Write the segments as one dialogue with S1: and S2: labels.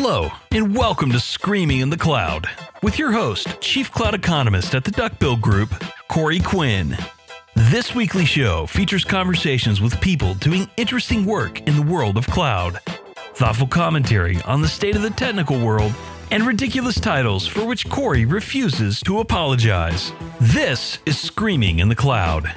S1: Hello, and welcome to Screaming in the Cloud with your host, Chief Cloud Economist at the Duckbill Group, Corey Quinn. This weekly show features conversations with people doing interesting work in the world of cloud, thoughtful commentary on the state of the technical world, and ridiculous titles for which Corey refuses to apologize. This is Screaming in the Cloud.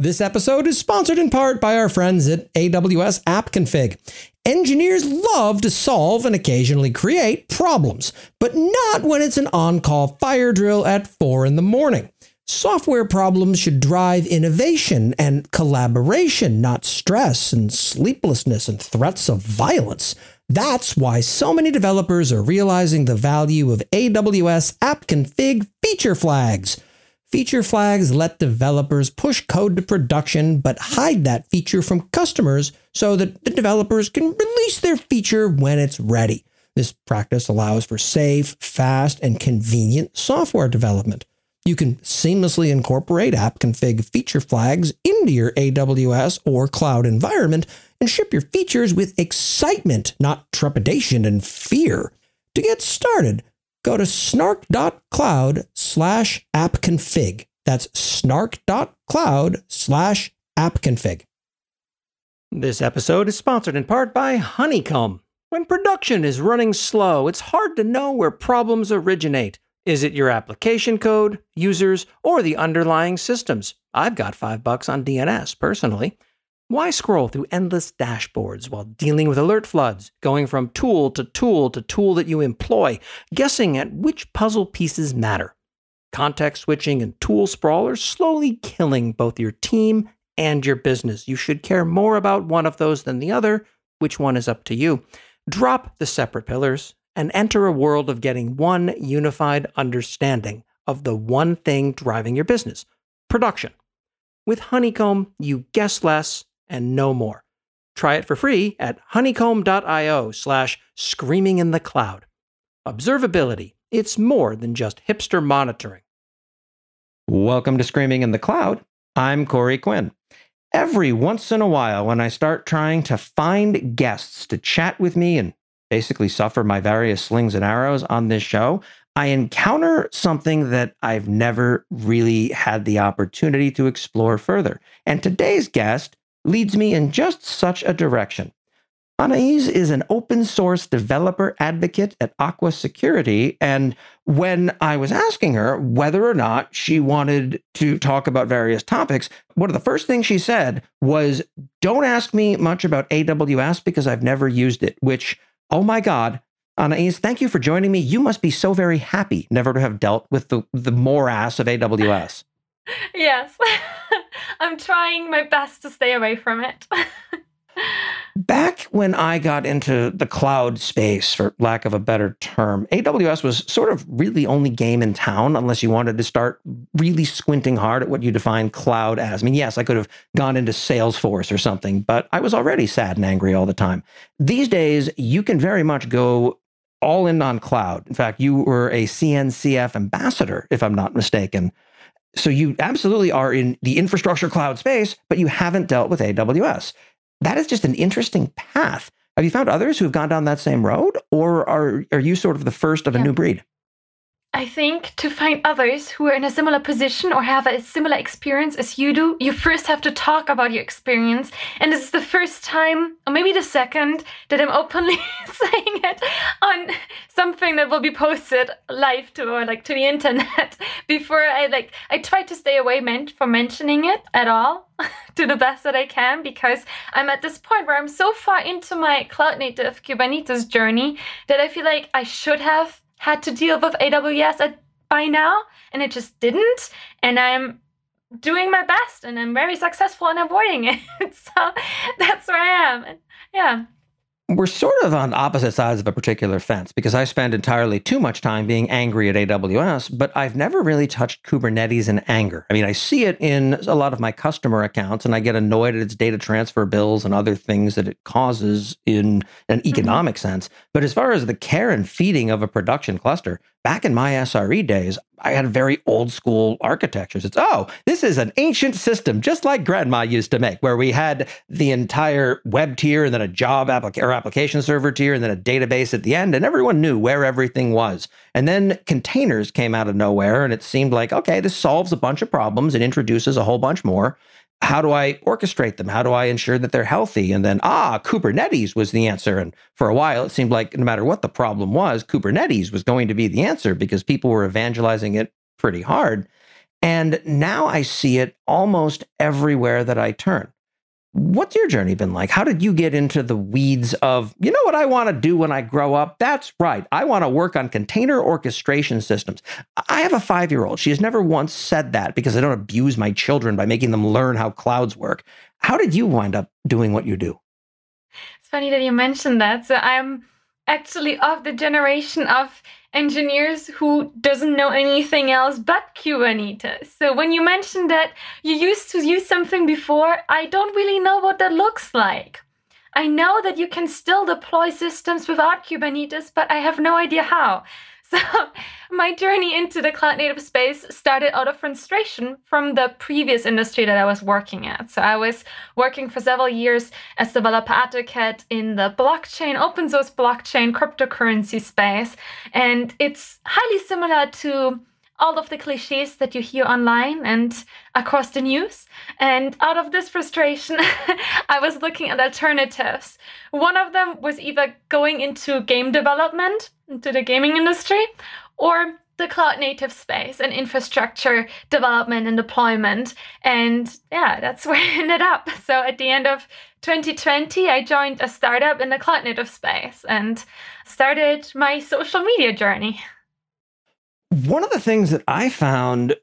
S2: This episode is sponsored in part by our friends at AWS App Config. Engineers love to solve and occasionally create problems, but not when it's an on call fire drill at 4 in the morning. Software problems should drive innovation and collaboration, not stress and sleeplessness and threats of violence. That's why so many developers are realizing the value of AWS App Config feature flags. Feature flags let developers push code to production, but hide that feature from customers so that the developers can release their feature when it's ready. This practice allows for safe, fast, and convenient software development. You can seamlessly incorporate app config feature flags into your AWS or cloud environment and ship your features with excitement, not trepidation and fear. To get started, go to snark.cloud slash appconfig. That's snark.cloud slash appconfig. This episode is sponsored in part by Honeycomb. When production is running slow, it's hard to know where problems originate. Is it your application code, users, or the underlying systems? I've got five bucks on DNS personally. Why scroll through endless dashboards while dealing with alert floods, going from tool to tool to tool that you employ, guessing at which puzzle pieces matter? Context switching and tool sprawl are slowly killing both your team and your business. You should care more about one of those than the other. Which one is up to you? Drop the separate pillars and enter a world of getting one unified understanding of the one thing driving your business production. With Honeycomb, you guess less and no more. Try it for free at honeycomb.io slash screaming in the cloud. Observability, it's more than just hipster monitoring. Welcome to Screaming in the Cloud. I'm Corey Quinn. Every once in a while, when I start trying to find guests to chat with me and basically suffer my various slings and arrows on this show, I encounter something that I've never really had the opportunity to explore further. And today's guest leads me in just such a direction. Anais is an open source developer advocate at Aqua Security. And when I was asking her whether or not she wanted to talk about various topics, one of the first things she said was, Don't ask me much about AWS because I've never used it, which, oh my God, Anais, thank you for joining me. You must be so very happy never to have dealt with the, the morass of AWS.
S3: Yes. I'm trying my best to stay away from it.
S2: Back when I got into the cloud space, for lack of a better term, AWS was sort of really only game in town unless you wanted to start really squinting hard at what you define cloud as. I mean, yes, I could have gone into Salesforce or something, but I was already sad and angry all the time. These days, you can very much go all in on cloud. In fact, you were a CNCF ambassador, if I'm not mistaken. So you absolutely are in the infrastructure cloud space, but you haven't dealt with AWS. That is just an interesting path. Have you found others who have gone down that same road, or are, are you sort of the first of a new breed?
S3: I think to find others who are in a similar position or have a similar experience as you do, you first have to talk about your experience. And this is the first time, or maybe the second, that I'm openly saying it on something that will be posted live to or like to the internet. Before I like, I try to stay away meant from mentioning it at all to the best that I can because I'm at this point where I'm so far into my cloud native Kubernetes journey that I feel like I should have had to deal with AWS at, by now, and it just didn't. And I'm doing my best, and I'm very successful in avoiding it. so that's where I am. And yeah
S2: we're sort of on opposite sides of a particular fence because I spend entirely too much time being angry at AWS, but I've never really touched Kubernetes in anger. I mean, I see it in a lot of my customer accounts and I get annoyed at its data transfer bills and other things that it causes in an mm-hmm. economic mm-hmm. sense. But as far as the care and feeding of a production cluster, back in my SRE days, I had very old school architectures. It's, oh, this is an ancient system, just like grandma used to make, where we had the entire web tier and then a job applica- or application server tier and then a database at the end. And everyone knew where everything was. And then containers came out of nowhere. And it seemed like, okay, this solves a bunch of problems and introduces a whole bunch more how do I orchestrate them? How do I ensure that they're healthy? And then, ah, Kubernetes was the answer. And for a while, it seemed like no matter what the problem was, Kubernetes was going to be the answer because people were evangelizing it pretty hard. And now I see it almost everywhere that I turn. What's your journey been like? How did you get into the weeds of, you know what I want to do when I grow up? That's right. I want to work on container orchestration systems. I have a five year old. She has never once said that because I don't abuse my children by making them learn how clouds work. How did you wind up doing what you do?
S3: It's funny that you mentioned that. So I'm actually of the generation of engineers who doesn't know anything else but Kubernetes. So when you mentioned that you used to use something before, I don't really know what that looks like. I know that you can still deploy systems without Kubernetes, but I have no idea how. So, my journey into the cloud native space started out of frustration from the previous industry that I was working at. So, I was working for several years as developer advocate in the blockchain, open source blockchain, cryptocurrency space. And it's highly similar to all of the cliches that you hear online and across the news. And out of this frustration, I was looking at alternatives. One of them was either going into game development, into the gaming industry, or the cloud native space and infrastructure development and deployment. And yeah, that's where I ended up. So at the end of 2020, I joined a startup in the cloud native space and started my social media journey.
S2: One of the things that I found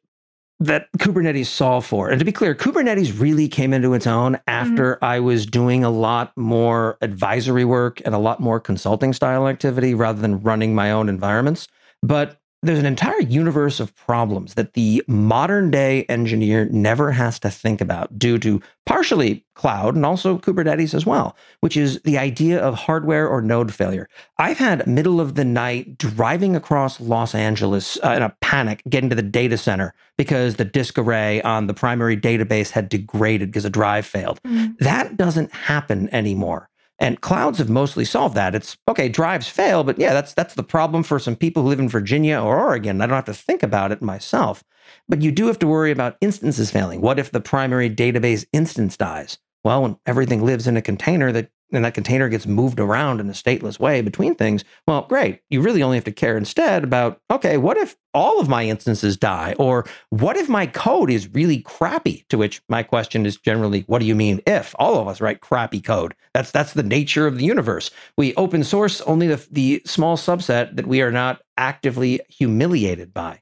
S2: that Kubernetes solved for, and to be clear, Kubernetes really came into its own after mm-hmm. I was doing a lot more advisory work and a lot more consulting style activity rather than running my own environments. But there's an entire universe of problems that the modern day engineer never has to think about due to partially cloud and also Kubernetes as well, which is the idea of hardware or node failure. I've had middle of the night driving across Los Angeles uh, in a panic getting to the data center because the disk array on the primary database had degraded because a drive failed. Mm-hmm. That doesn't happen anymore. And clouds have mostly solved that. It's okay, drives fail, but yeah, that's that's the problem for some people who live in Virginia or Oregon. I don't have to think about it myself. But you do have to worry about instances failing. What if the primary database instance dies? Well, when everything lives in a container that and that container gets moved around in a stateless way between things, well, great. You really only have to care instead about, okay, what if all of my instances die? Or what if my code is really crappy? To which my question is generally, what do you mean if? All of us write crappy code. That's that's the nature of the universe. We open source only the, the small subset that we are not actively humiliated by,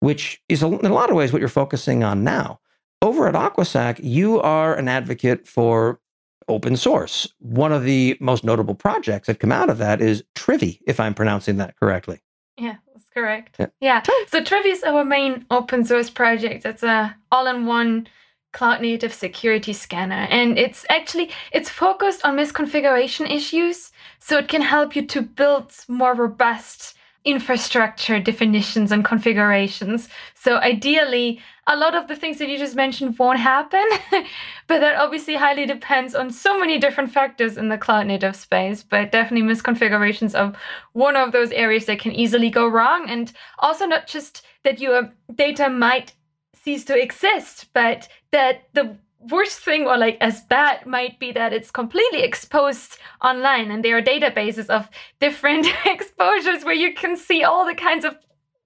S2: which is a, in a lot of ways what you're focusing on now over at AquaSec, you are an advocate for open source. One of the most notable projects that come out of that is Trivy, if I'm pronouncing that correctly.
S3: Yeah, that's correct. Yeah. yeah. So Trivy is our main open source project. It's a all-in-one cloud native security scanner and it's actually it's focused on misconfiguration issues so it can help you to build more robust infrastructure definitions and configurations. So ideally, a lot of the things that you just mentioned won't happen, but that obviously highly depends on so many different factors in the cloud native space. But definitely misconfigurations of one of those areas that can easily go wrong. And also not just that your data might cease to exist, but that the worst thing or like as bad might be that it's completely exposed online and there are databases of different exposures where you can see all the kinds of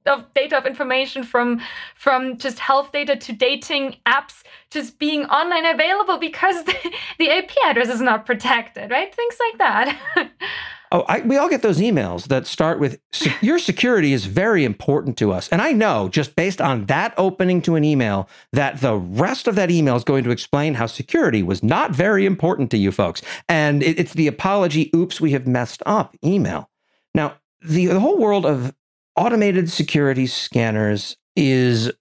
S3: of data of information from from just health data to dating apps just being online available because the, the IP address is not protected, right? Things like that.
S2: Oh, I, we all get those emails that start with your security is very important to us. And I know just based on that opening to an email that the rest of that email is going to explain how security was not very important to you folks. And it, it's the apology, oops, we have messed up email. Now, the, the whole world of automated security scanners is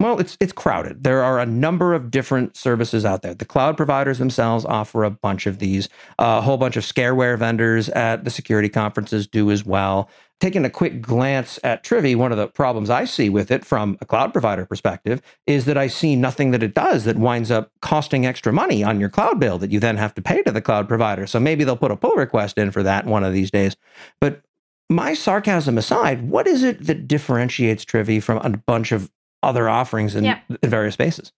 S2: Well, it's it's crowded. There are a number of different services out there. The cloud providers themselves offer a bunch of these. a whole bunch of scareware vendors at the security conferences do as well. Taking a quick glance at Trivy, one of the problems I see with it from a cloud provider perspective is that I see nothing that it does that winds up costing extra money on your cloud bill that you then have to pay to the cloud provider. So maybe they'll put a pull request in for that one of these days. But my sarcasm aside, what is it that differentiates Trivy from a bunch of other offerings in,
S3: Yeah.
S2: in various spaces?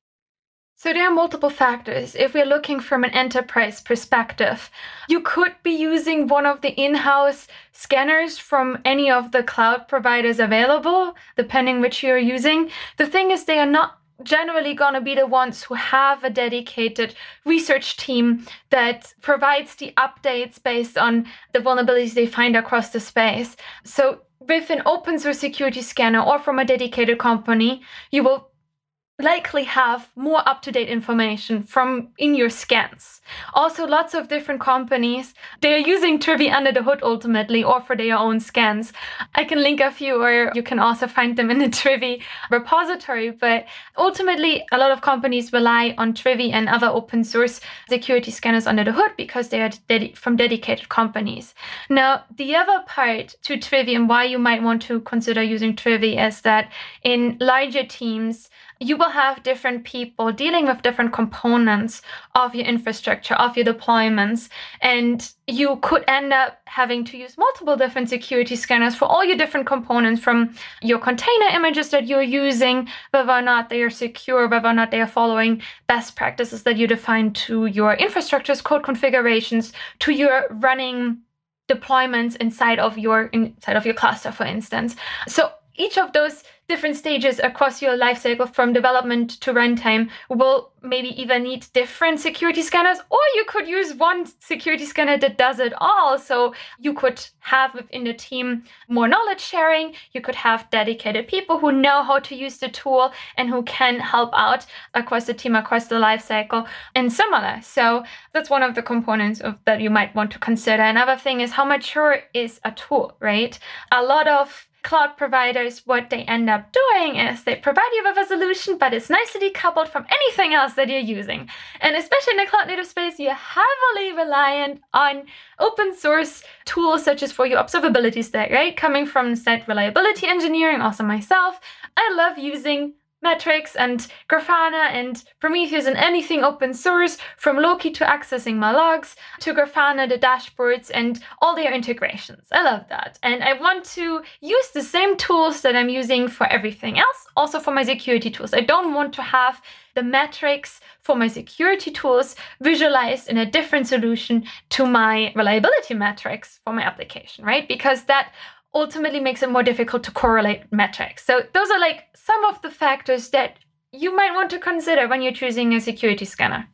S3: So there are multiple factors. If we're looking from an enterprise perspective, you could be using one of the in-house scanners from any of the cloud providers available, depending which you're using. The thing is they are not generally going to be the ones who have a dedicated research team that provides the updates based on the vulnerabilities they find across the space. So with an open source security scanner or from a dedicated company, you will likely have more up-to-date information from in your scans. Also lots of different companies they're using Trivy under the hood ultimately or for their own scans. I can link a few or you can also find them in the Trivy repository but ultimately a lot of companies rely on Trivy and other open source security scanners under the hood because they are dedi- from dedicated companies. Now the other part to Trivy and why you might want to consider using Trivy is that in larger teams you will have different people dealing with different components of your infrastructure, of your deployments, and you could end up having to use multiple different security scanners for all your different components from your container images that you're using, whether or not they are secure, whether or not they are following best practices that you define to your infrastructure's code configurations, to your running deployments inside of your inside of your cluster for instance. So each of those different stages across your lifecycle from development to runtime will maybe even need different security scanners or you could use one security scanner that does it all. So you could have within the team more knowledge sharing. You could have dedicated people who know how to use the tool and who can help out across the team across the life lifecycle and similar. So that's one of the components of that you might want to consider. Another thing is how mature is a tool right? A lot of cloud providers, what they end up doing is they provide you with a solution, but it's nicely decoupled from anything else that you're using. And especially in the cloud native space, you're heavily reliant on open source tools such as for your observability stack, right? Coming from site reliability engineering, also myself, I love using metrics and Grafana and Prometheus and anything open source, from Loki to accessing my logs to Grafana, the dashboards, and all their integrations. I love that. And I want to use the same tools that I'm using for everything else, also for my security tools. I don't want to have the metrics for my security tools visualized in a different solution to my reliability metrics for my application, right? Because that ultimately makes it more difficult to correlate metrics. So those are like some of the factors that you might want to consider when you're choosing a security scanner.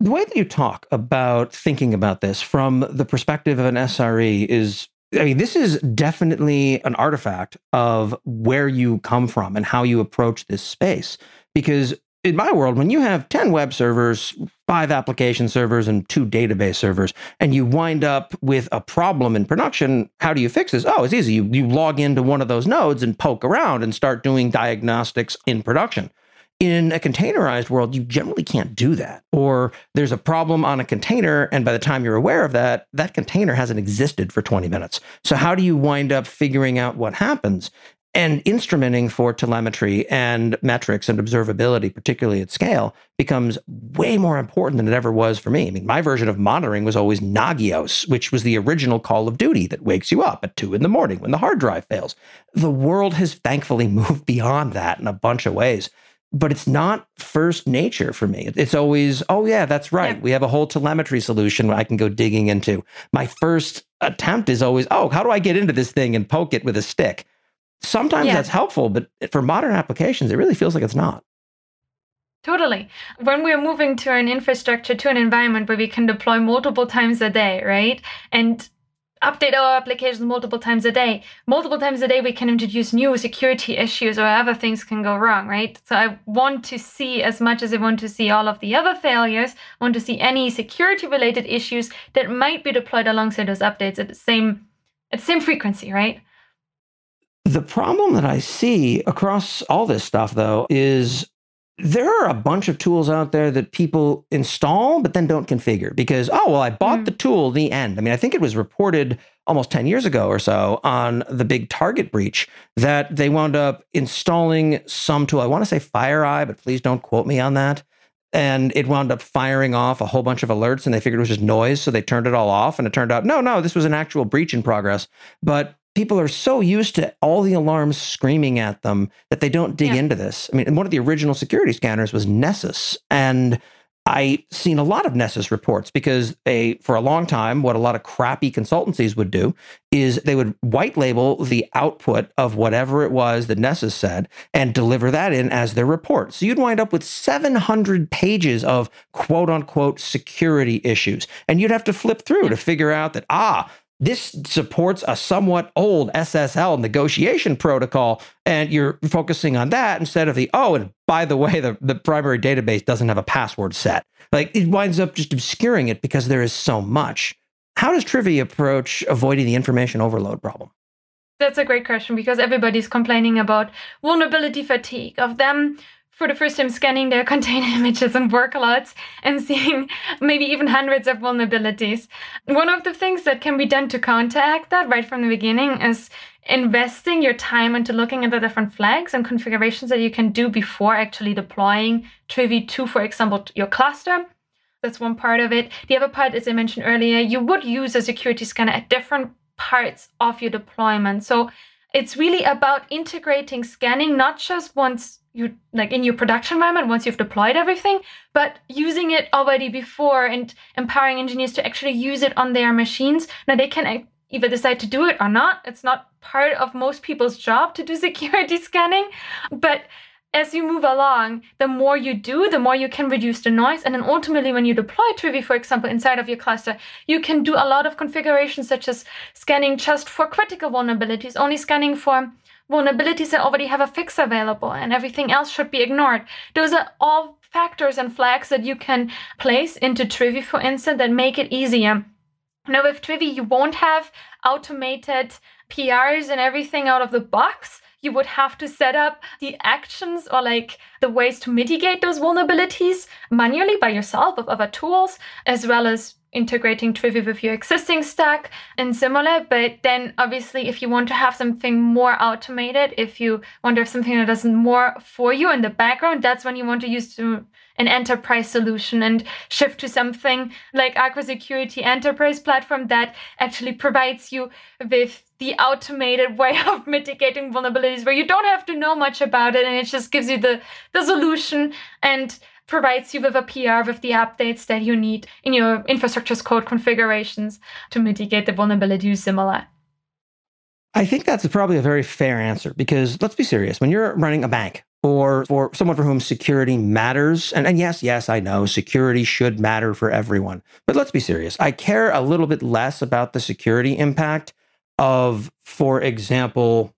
S2: The way that you talk about thinking about this from the perspective of an SRE is I mean, this is definitely an artifact of where you come from and how you approach this space. Because in my world, when you have 10 web servers, five application servers, and two database servers, and you wind up with a problem in production, how do you fix this? Oh, it's easy. You, you log into one of those nodes and poke around and start doing diagnostics in production. In a containerized world, you generally can't do that. Or there's a problem on a container, and by the time you're aware of that, that container hasn't existed for 20 minutes. So, how do you wind up figuring out what happens? And instrumenting for telemetry and metrics and observability, particularly at scale, becomes way more important than it ever was for me. I mean, my version of monitoring was always Nagios, which was the original Call of Duty that wakes you up at two in the morning when the hard drive fails. The world has thankfully moved beyond that in a bunch of ways. But it's not first nature for me. It's always, oh, yeah, that's right.
S3: Yeah.
S2: We have a whole telemetry solution I can go digging into. My first attempt is always, oh, how do I get into this thing and poke it with a stick? Sometimes
S3: Yeah.
S2: that's helpful, but for modern applications, it really feels like it's not.
S3: Totally. When we're moving to an infrastructure, to an environment where we can deploy multiple times a day, right? And update our applications multiple times a day. Multiple times a day, we can introduce new security issues or other things can go wrong, right? So I want to see, as much as I want to see all of the other failures, I want to see any security related issues that might be deployed alongside those updates at the same at the same frequency, right?
S2: The problem that I see across all this stuff, though, is there are a bunch of tools out there that people install but then don't configure because oh well i bought mm. the tool the end. I mean i think it was reported almost 10 years ago or so on the big target breach that they wound up installing some tool. I want to say fireeye but please don't quote me on that. And it wound up firing off a whole bunch of alerts and they figured it was just noise so they turned it all off and it turned out no no this was an actual breach in progress. But people are so used to all the alarms screaming at them that they don't dig yeah. into this. I mean, one of the original security scanners was Nessus, and I seen a lot of Nessus reports because a for a long time, what a lot of crappy consultancies would do is they would white label the output of whatever it was that Nessus said and deliver that in as their report. So you'd wind up with 700 pages of quote unquote security issues, and you'd have to flip through to figure out that ah this supports a somewhat old SSL negotiation protocol, and you're focusing on that instead of the, oh, and by the way, the, the primary database doesn't have a password set. Like it winds up just obscuring it because there is so much. How does Trivy approach avoiding the information overload problem?
S3: That's a great question because everybody's complaining about vulnerability fatigue, of them for the first time scanning their container images and workloads and seeing maybe even hundreds of vulnerabilities. One of the things that can be done to counteract that right from the beginning is investing your time into looking at the different flags and configurations that you can do before actually deploying Trivy to, for example, your cluster. That's one part of it. The other part, as I mentioned earlier, you would use a security scanner at different parts of your deployment. So it's really about integrating scanning, not just once you like in your production environment once you've deployed everything but using it already before and empowering engineers to actually use it on their machines. Now they can uh, either decide to do it or not. It's not part of most people's job to do security scanning. But as you move along, the more you do, the more you can reduce the noise. And then ultimately, when you deploy Trivy, for example, inside of your cluster, you can do a lot of configurations such as scanning just for critical vulnerabilities, only scanning for vulnerabilities that already have a fix available and everything else should be ignored. Those are all factors and flags that you can place into Trivy, for instance, that make it easier. Now, with Trivy, you won't have automated PRs and everything out of the box. You would have to set up the actions or like the ways to mitigate those vulnerabilities manually by yourself with other tools, as well as integrating Trivy with your existing stack and similar. But then obviously if you want to have something more automated, if you want to have something that does more for you in the background, that's when you want to use an enterprise solution and shift to something like Aqua Security Enterprise platform that actually provides you with the automated way of mitigating vulnerabilities where you don't have to know much about it and it just gives you the, the solution and provides you with a PR with the updates that you need in your infrastructure's code configurations to mitigate the vulnerability similar.
S2: I think that's probably a very fair answer because let's be serious. When you're running a bank or for someone for whom security matters, and, and yes, yes, I know security should matter for everyone, but let's be serious. I care a little bit less about the security impact of, for example,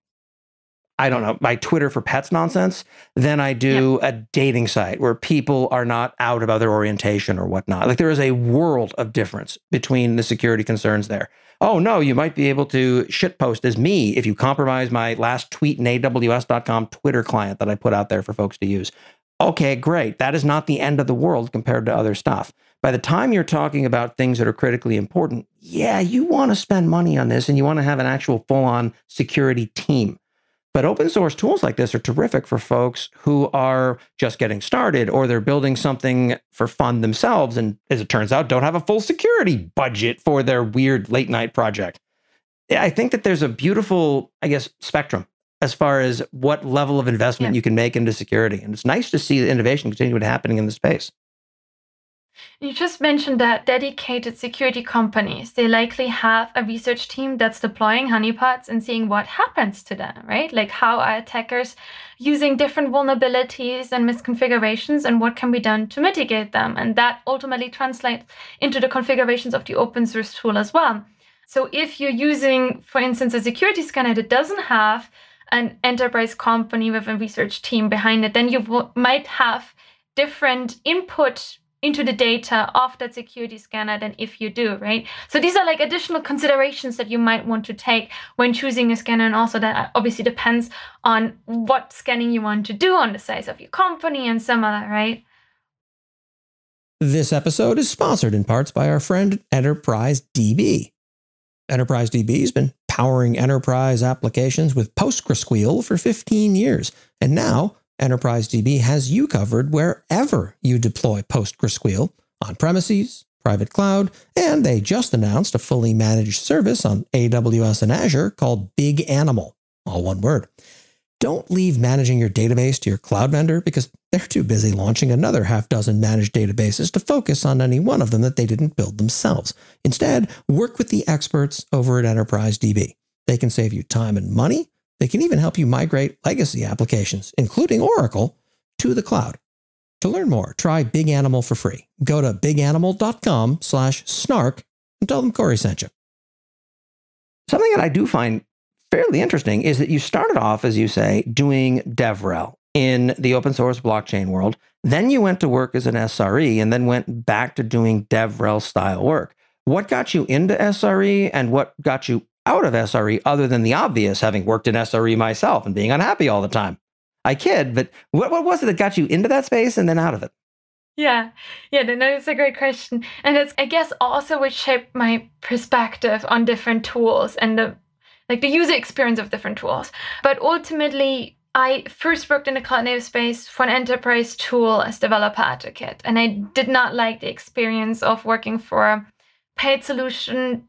S2: I don't know, my Twitter for pets nonsense than I do a dating site where people are not out about their orientation or whatnot. Like there is a world of difference between the security concerns there. Oh no, you might be able to shitpost as me if you compromise my last tweet in AWS.com Twitter client that I put out there for folks to use. Okay, great. That is not the end of the world compared to other stuff. By the time you're talking about things that are critically important, yeah, you want to spend money on this and you want to have an actual full on security team. But open source tools like this are terrific for folks who are just getting started or they're building something for fun themselves. And as it turns out, don't have a full security budget for their weird late night project. I think that there's a beautiful, I guess, spectrum as far as what level of investment yeah. you can make into security. And it's nice to see the innovation continuing to happening in the space.
S3: You just mentioned that dedicated security companies, they likely have a research team that's deploying honeypots and seeing what happens to them, right? Like how are attackers using different vulnerabilities and misconfigurations and what can be done to mitigate them? And that ultimately translates into the configurations of the open source tool as well. So if you're using, for instance, a security scanner that doesn't have an enterprise company with a research team behind it, then you w- might have different input into the data of that security scanner than if you do, right? So these are like additional considerations that you might want to take when choosing a scanner. And also that obviously depends on what scanning you want to do on the size of your company and similar, right?
S4: This episode is sponsored in parts by our friend Enterprise DB. Enterprise DB has been powering enterprise applications with PostgreSQL for 15 years, and now Enterprise DB has you covered wherever you deploy PostgreSQL on premises, private cloud, and they just announced a fully managed service on AWS and Azure called Big Animal, all one word. Don't leave managing your database to your cloud vendor because they're too busy launching another half dozen managed databases to focus on any one of them that they didn't build themselves. Instead, work with the experts over at Enterprise DB. They can save you time and money. They can even help you migrate legacy applications, including Oracle, to the cloud. To learn more, try Big Animal for free. Go to biganimal.com slash snark and tell them Corey sent you.
S2: Something that I do find fairly interesting is that you started off, as you say, doing DevRel in the open source blockchain world. Then you went to work as an SRE and then went back to doing DevRel style work. What got you into SRE and what got you out of SRE other than the obvious, having worked in SRE myself and being unhappy all the time? I kid, but what, what was it that got you into that space and then out of it?
S3: Yeah, yeah, no, it's a great question. And it's, I guess, also what shaped my perspective on different tools and the like the user experience of different tools. But ultimately, I first worked in the cloud native space for an enterprise tool as developer advocate, and I did not like the experience of working for a paid solution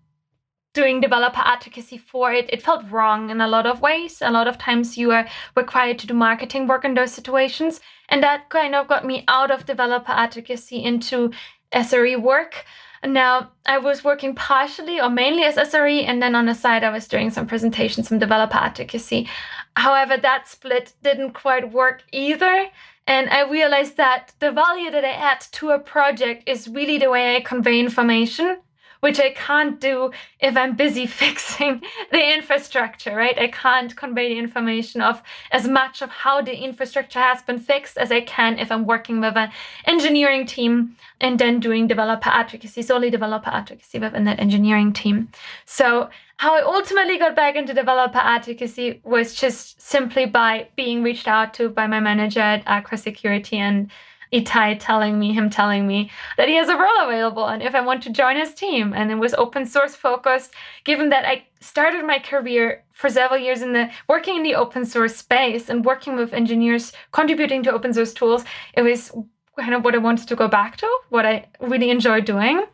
S3: doing developer advocacy for it. It felt wrong in a lot of ways. A lot of times you are required to do marketing work in those situations. And that kind of got me out of developer advocacy into SRE work. Now, I was working partially or mainly as SRE, and then on the side, I was doing some presentations, some developer advocacy. However, that split didn't quite work either. And I realized that the value that I add to a project is really the way I convey information which I can't do if I'm busy fixing the infrastructure, right? I can't convey the information of as much of how the infrastructure has been fixed as I can if I'm working with an engineering team and then doing developer advocacy, solely developer advocacy within that engineering team. So how I ultimately got back into developer advocacy was just simply by being reached out to by my manager at Aqua Security and Itai telling me, him telling me that he has a role available and if I want to join his team. And it was open source focused, given that I started my career for several years in the working in the open source space and working with engineers contributing to open source tools. It was kind of what I wanted to go back to, what I really enjoy doing.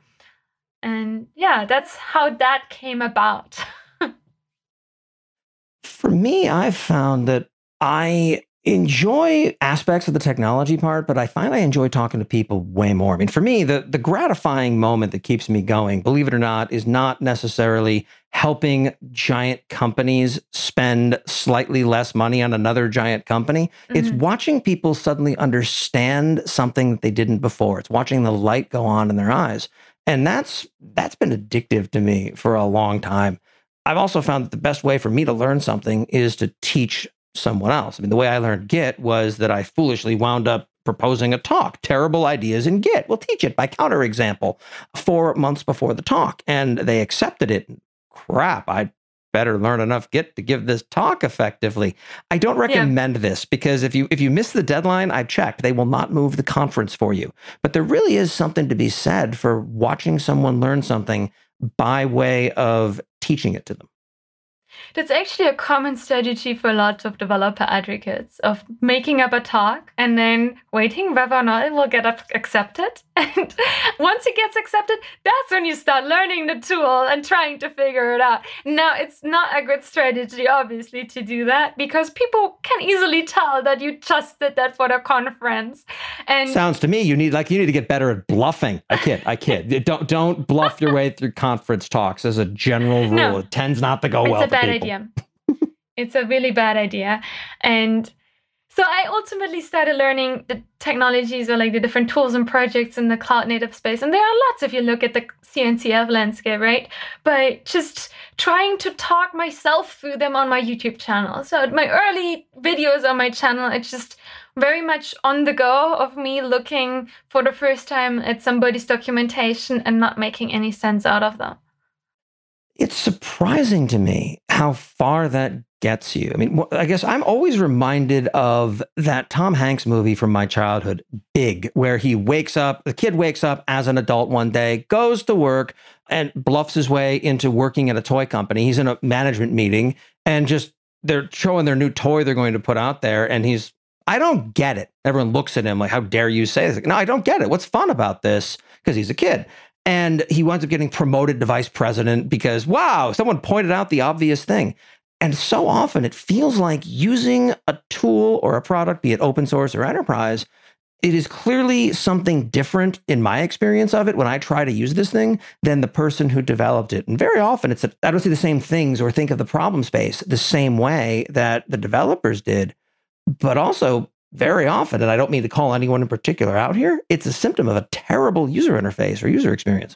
S3: And yeah, that's how that came about.
S2: For me, I've found that I enjoy aspects of the technology part, but I find I enjoy talking to people way more. I mean, for me, the, the gratifying moment that keeps me going, believe it or not, is not necessarily helping giant companies spend slightly less money on another giant company. Mm-hmm. It's watching people suddenly understand something that they didn't before. It's watching the light go on in their eyes. And that's that's been addictive to me for a long time. I've also found that the best way for me to learn something is to teach someone else. I mean, the way I learned Git was that I foolishly wound up proposing a talk, terrible ideas in Git. We'll teach it by counterexample four months before the talk. And they accepted it. Crap, I better learn enough Git to give this talk effectively. I don't recommend yeah. this because if you if you miss the deadline, I checked, they will not move the conference for you. But there really is something to be said for watching someone learn something by way of teaching it to them.
S3: That's actually a common strategy for lots of developer advocates of making up a talk and then waiting whether or not it will get accepted. And once it gets accepted, that's when you start learning the tool and trying to figure it out. Now, it's not a good strategy, obviously, to do that because people can easily tell that you just did that for the conference. And
S2: sounds to me you need like you need to get better at bluffing. I kid, I kid. don't don't bluff your way through conference talks as a general rule. No, it tends not to go well
S3: idea. it's a really bad idea. And so I ultimately started learning the technologies or like the different tools and projects in the cloud native space. And there are lots if you look at the CNCF landscape, right? But just trying to talk myself through them on my YouTube channel. So my early videos on my channel, it's just very much on the go of me looking for the first time at somebody's documentation and not making any sense out of them.
S2: It's surprising to me how far that gets you. I mean, I guess I'm always reminded of that Tom Hanks movie from my childhood, Big, where he wakes up, the kid wakes up as an adult one day, goes to work, and bluffs his way into working at a toy company. He's in a management meeting and just they're showing their new toy they're going to put out there. And he's, I don't get it. Everyone looks at him like, how dare you say this? Like, no, I don't get it. What's fun about this? Because he's a kid. And he winds up getting promoted to vice president because, wow, someone pointed out the obvious thing. And so often it feels like using a tool or a product, be it open source or enterprise, it is clearly something different in my experience of it when I try to use this thing than the person who developed it. And very often it's that I don't see the same things or think of the problem space the same way that the developers did. But also very often, and I don't mean to call anyone in particular out here, it's a symptom of a terrible user interface or user experience.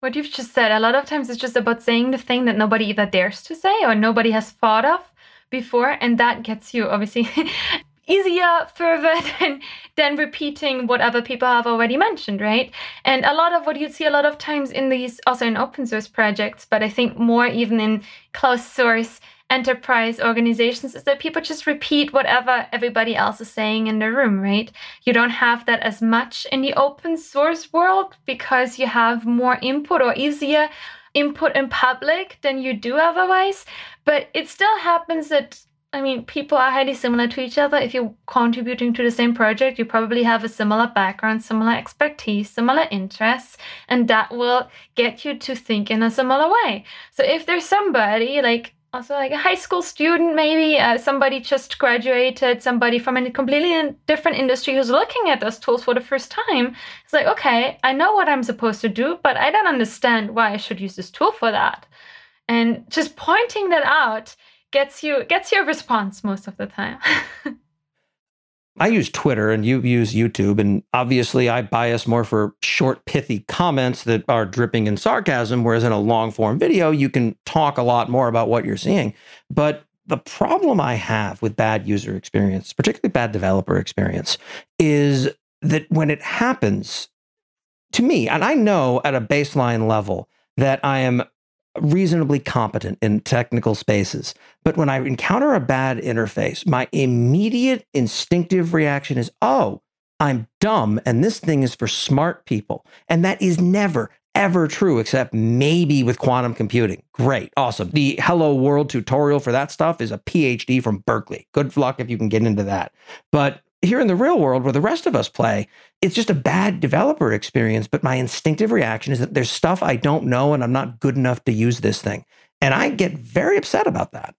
S3: What you've just said, a lot of times it's just about saying the thing that nobody either dares to say or nobody has thought of before, and that gets you obviously easier further than than repeating what other people have already mentioned right and a lot of what you see a lot of times in these also in open source projects but i think more even in closed source enterprise organizations is that people just repeat whatever everybody else is saying in the room right you don't have that as much in the open source world because you have more input or easier input in public than you do otherwise but it still happens that I mean, people are highly similar to each other. If you're contributing to the same project, you probably have a similar background, similar expertise, similar interests, and that will get you to think in a similar way. So if there's somebody like also like a high school student, maybe uh, somebody just graduated, somebody from a completely different industry who's looking at those tools for the first time, it's like, okay, I know what I'm supposed to do, but I don't understand why I should use this tool for that. And just pointing that out gets you gets your response most of the time.
S2: I use Twitter and you use YouTube, and obviously I bias more for short, pithy comments that are dripping in sarcasm, whereas in a long form video, you can talk a lot more about what you're seeing. But the problem I have with bad user experience, particularly bad developer experience, is that when it happens to me, and I know at a baseline level that I am reasonably competent in technical spaces. But when I encounter a bad interface, my immediate instinctive reaction is, oh, I'm dumb and this thing is for smart people. And that is never, ever true, except maybe with quantum computing. Great, awesome. The Hello World tutorial for that stuff is a PhD from Berkeley. Good luck if you can get into that. But here in the real world where the rest of us play, it's just a bad developer experience. But my instinctive reaction is that there's stuff I don't know and I'm not good enough to use this thing. And I get very upset about that.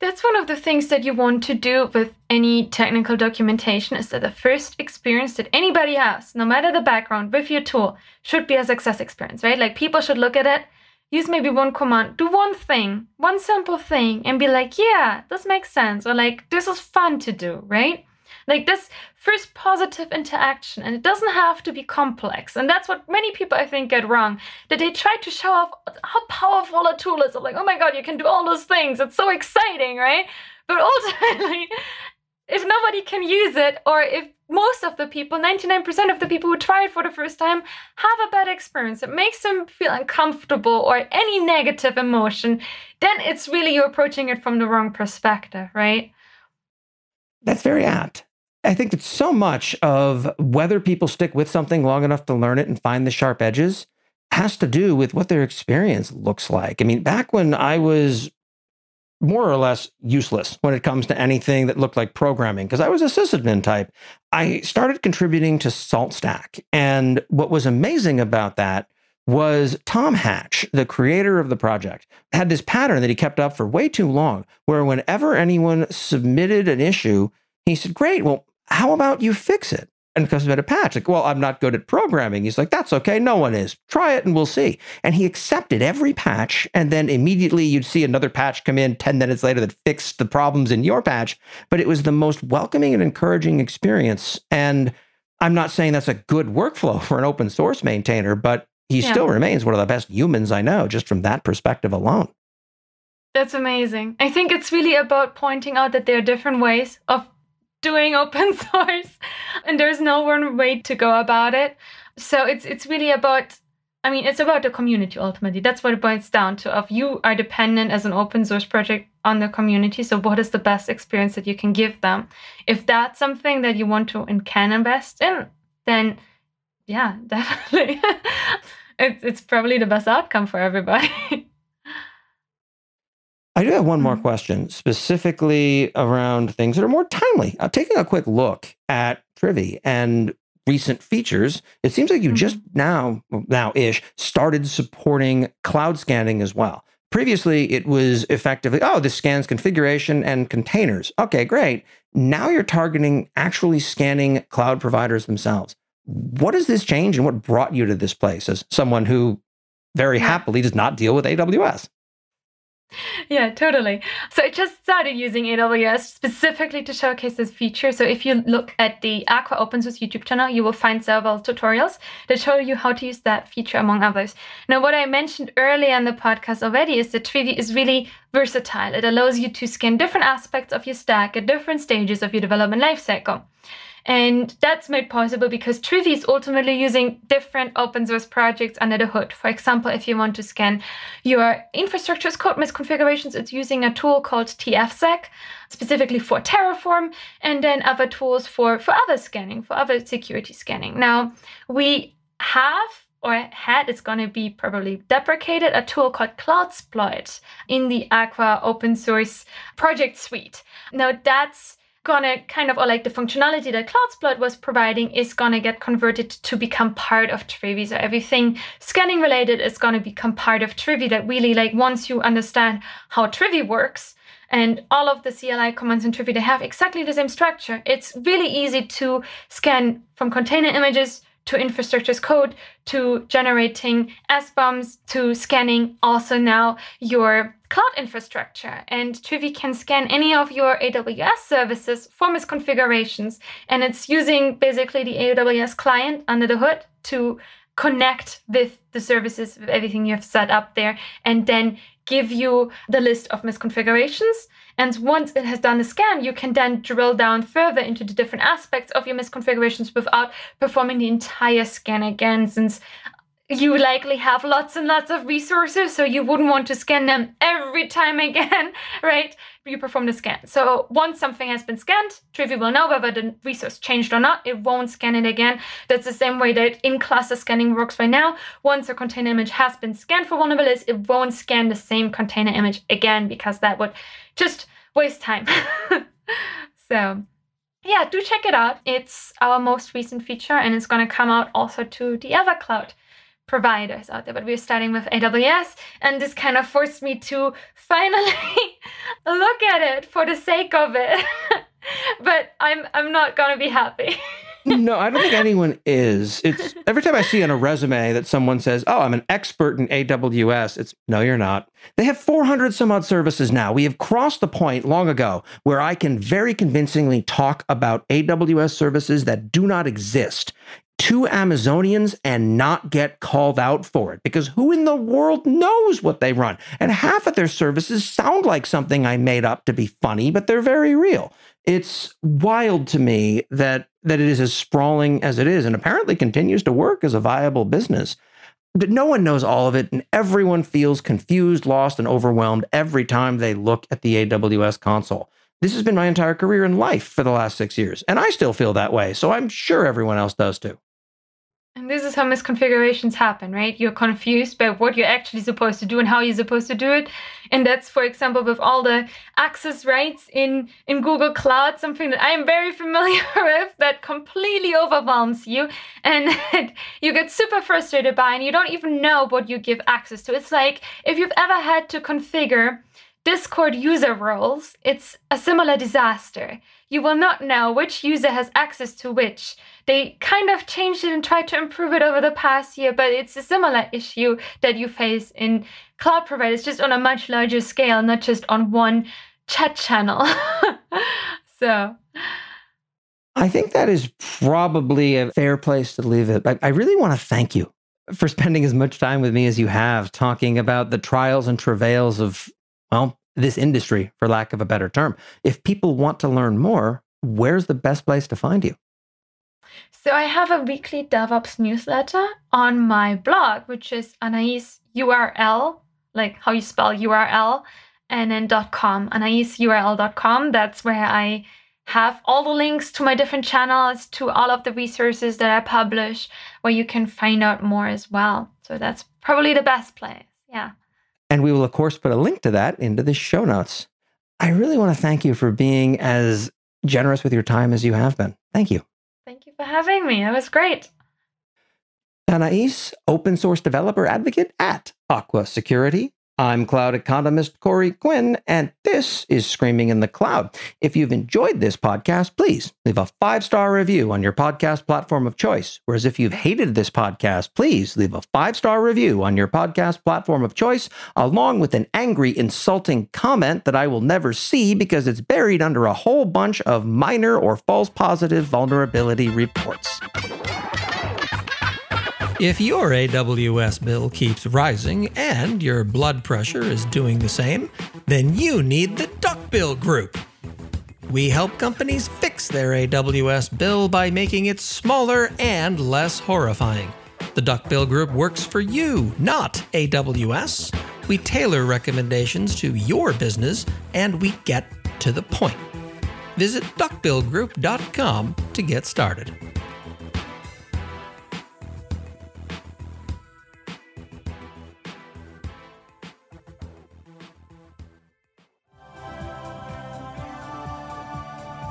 S3: That's one of the things that you want to do with any technical documentation is that the first experience that anybody has, no matter the background with your tool, should be a success experience, right? Like people should look at it, use maybe one command, do one thing, one simple thing, and be like, yeah, this makes sense, or like, this is fun to do, right? Like this first positive interaction, and it doesn't have to be complex. And that's what many people I think get wrong. That they try to show off how powerful a tool is. like, oh my god, you can do all those things. It's so exciting, right? But ultimately, if nobody can use it, or if most of the people, 99% of the people who try it for the first time, have a bad experience, it makes them feel uncomfortable or any negative emotion, then it's really you're approaching it from the wrong perspective, right?
S2: That's very apt. I think that so much of whether people stick with something long enough to learn it and find the sharp edges has to do with what their experience looks like. I mean, back when I was more or less useless when it comes to anything that looked like programming, because I was a sysadmin type, I started contributing to SaltStack. And what was amazing about that was Tom Hatch, the creator of the project, had this pattern that he kept up for way too long, where whenever anyone submitted an issue, he said, Great, well, how about you fix it? And comes about a patch. Like, well, I'm not good at programming. He's like, that's okay. No one is. Try it and we'll see. And he accepted every patch. And then immediately you'd see another patch come in 10 minutes later that fixed the problems in your patch. But it was the most welcoming and encouraging experience. And I'm not saying that's a good workflow for an open source maintainer, but he yeah. still remains one of the best humans I know just from that perspective alone.
S3: That's amazing. I think it's really about pointing out that there are different ways of doing open source and there's no one way to go about it. So it's it's really about I mean, it's about the community ultimately. That's what it boils down to. Of you are dependent as an open source project on the community. So, what is the best experience that you can give them? If that's something that you want to and can invest in, then yeah, definitely, it's it's probably the best outcome for everybody.
S2: I do have one more mm-hmm. question, specifically around things that are more timely. I'm taking a quick look at Trivy and recent features, it seems like you mm-hmm. just now, now ish, started supporting cloud scanning as well. Previously, it was effectively, oh, this scans configuration and containers. Okay, great. Now you're targeting actually scanning cloud providers themselves. What does this change and what brought you to this place as someone who very happily does not deal with AWS?
S3: yeah, totally. So I just started using AWS specifically to showcase this feature. So if you look at the Aqua Open Source YouTube channel, you will find several tutorials that show you how to use that feature among others. Now, what I mentioned earlier in the podcast already is that Trivy is really versatile. It allows you to scan different aspects of your stack at different stages of your development lifecycle. And that's made possible because Trivy is ultimately using different open source projects under the hood. For example, if you want to scan your infrastructure as code misconfigurations, it's using a tool called TFSec, specifically for Terraform, and then other tools for, for other scanning, for other security scanning. Now, we have or had, it's going to be probably deprecated, a tool called CloudSploit in the Aqua open source project suite. Now, that's gonna kind of, or like the functionality that CloudSploit was providing is gonna get converted to become part of Trivy. So everything scanning related is gonna become part of Trivy that really like once you understand how Trivy works, and all of the CLI commands in Trivy, they have exactly the same structure. It's really easy to scan from container images to infrastructure as code to generating SBOMs to scanning also now your cloud infrastructure. And Trivy can scan any of your AWS services for misconfigurations. And it's using basically the AWS client under the hood to connect with the services, with everything you have set up there, and then give you the list of misconfigurations and once it has done the scan, you can then drill down further into the different aspects of your misconfigurations without performing the entire scan again, since you likely have lots and lots of resources, so you wouldn't want to scan them every time again, right? You perform the scan. So once something has been scanned, Trivy will know whether the resource changed or not. It won't scan it again. That's the same way that in-cluster scanning works right now. Once a container image has been scanned for vulnerabilities, it won't scan the same container image again because that would just waste time. so yeah, do check it out. It's our most recent feature and it's going to come out also to the other cloud providers out there, but we're starting with AWS, and this kind of forced me to finally look at it for the sake of it. but I'm I'm not gonna be happy.
S2: no, I don't think anyone is. It's every time I see on a resume that someone says, "Oh, I'm an expert in AWS." It's no, you're not. They have 400 some odd services now. We have crossed the point long ago where I can very convincingly talk about AWS services that do not exist to Amazonians and not get called out for it because who in the world knows what they run? And half of their services sound like something I made up to be funny, but they're very real. It's wild to me that that it is as sprawling as it is and apparently continues to work as a viable business. But no one knows all of it, and everyone feels confused, lost, and overwhelmed every time they look at the AWS console. This has been my entire career in life for the last six years, and I still feel that way, so I'm sure everyone else does too.
S3: And this is how misconfigurations happen, right? You're confused by what you're actually supposed to do and how you're supposed to do it. And that's, for example, with all the access rights in, in Google Cloud, something that I'm very familiar with that completely overwhelms you and you get super frustrated by, and you don't even know what you give access to. It's like if you've ever had to configure Discord user roles, it's a similar disaster. You will not know which user has access to which. They kind of changed it and tried to improve it over the past year, but it's a similar issue that you face in cloud providers, just on a much larger scale, not just on one chat channel. so.
S2: I think that is probably a fair place to leave it. I, I really want to thank you for spending as much time with me as you have talking about the trials and travails of well, this industry, for lack of a better term. If people want to learn more, where's the best place to find you?
S3: So I have a weekly DevOps newsletter on my blog, which is Anais URL, like how you spell URL, and then .com, anaisurl.com. That's where I have all the links to my different channels, to all of the resources that I publish, where you can find out more as well. So that's probably the best place. Yeah.
S2: And we will, of course, put a link to that into the show notes. I really want to thank you for being as generous with your time as you have been. Thank you.
S3: Thank you for having me. It was great.
S2: Anais, open source developer advocate at Aqua Security. I'm cloud economist Corey Quinn, and this is Screaming in the Cloud. If you've enjoyed this podcast, please leave a five star review on your podcast platform of choice. Whereas if you've hated this podcast, please leave a five star review on your podcast platform of choice, along with an angry, insulting comment that I will never see because it's buried under a whole bunch of minor or false positive vulnerability reports.
S4: If your AWS bill keeps rising and your blood pressure is doing the same, then you need the Duckbill Group. We help companies fix their AWS bill by making it smaller and less horrifying. The Duckbill Group works for you, not AWS. We tailor recommendations to your business and we get to the point. Visit duckbillgroup.com to get started.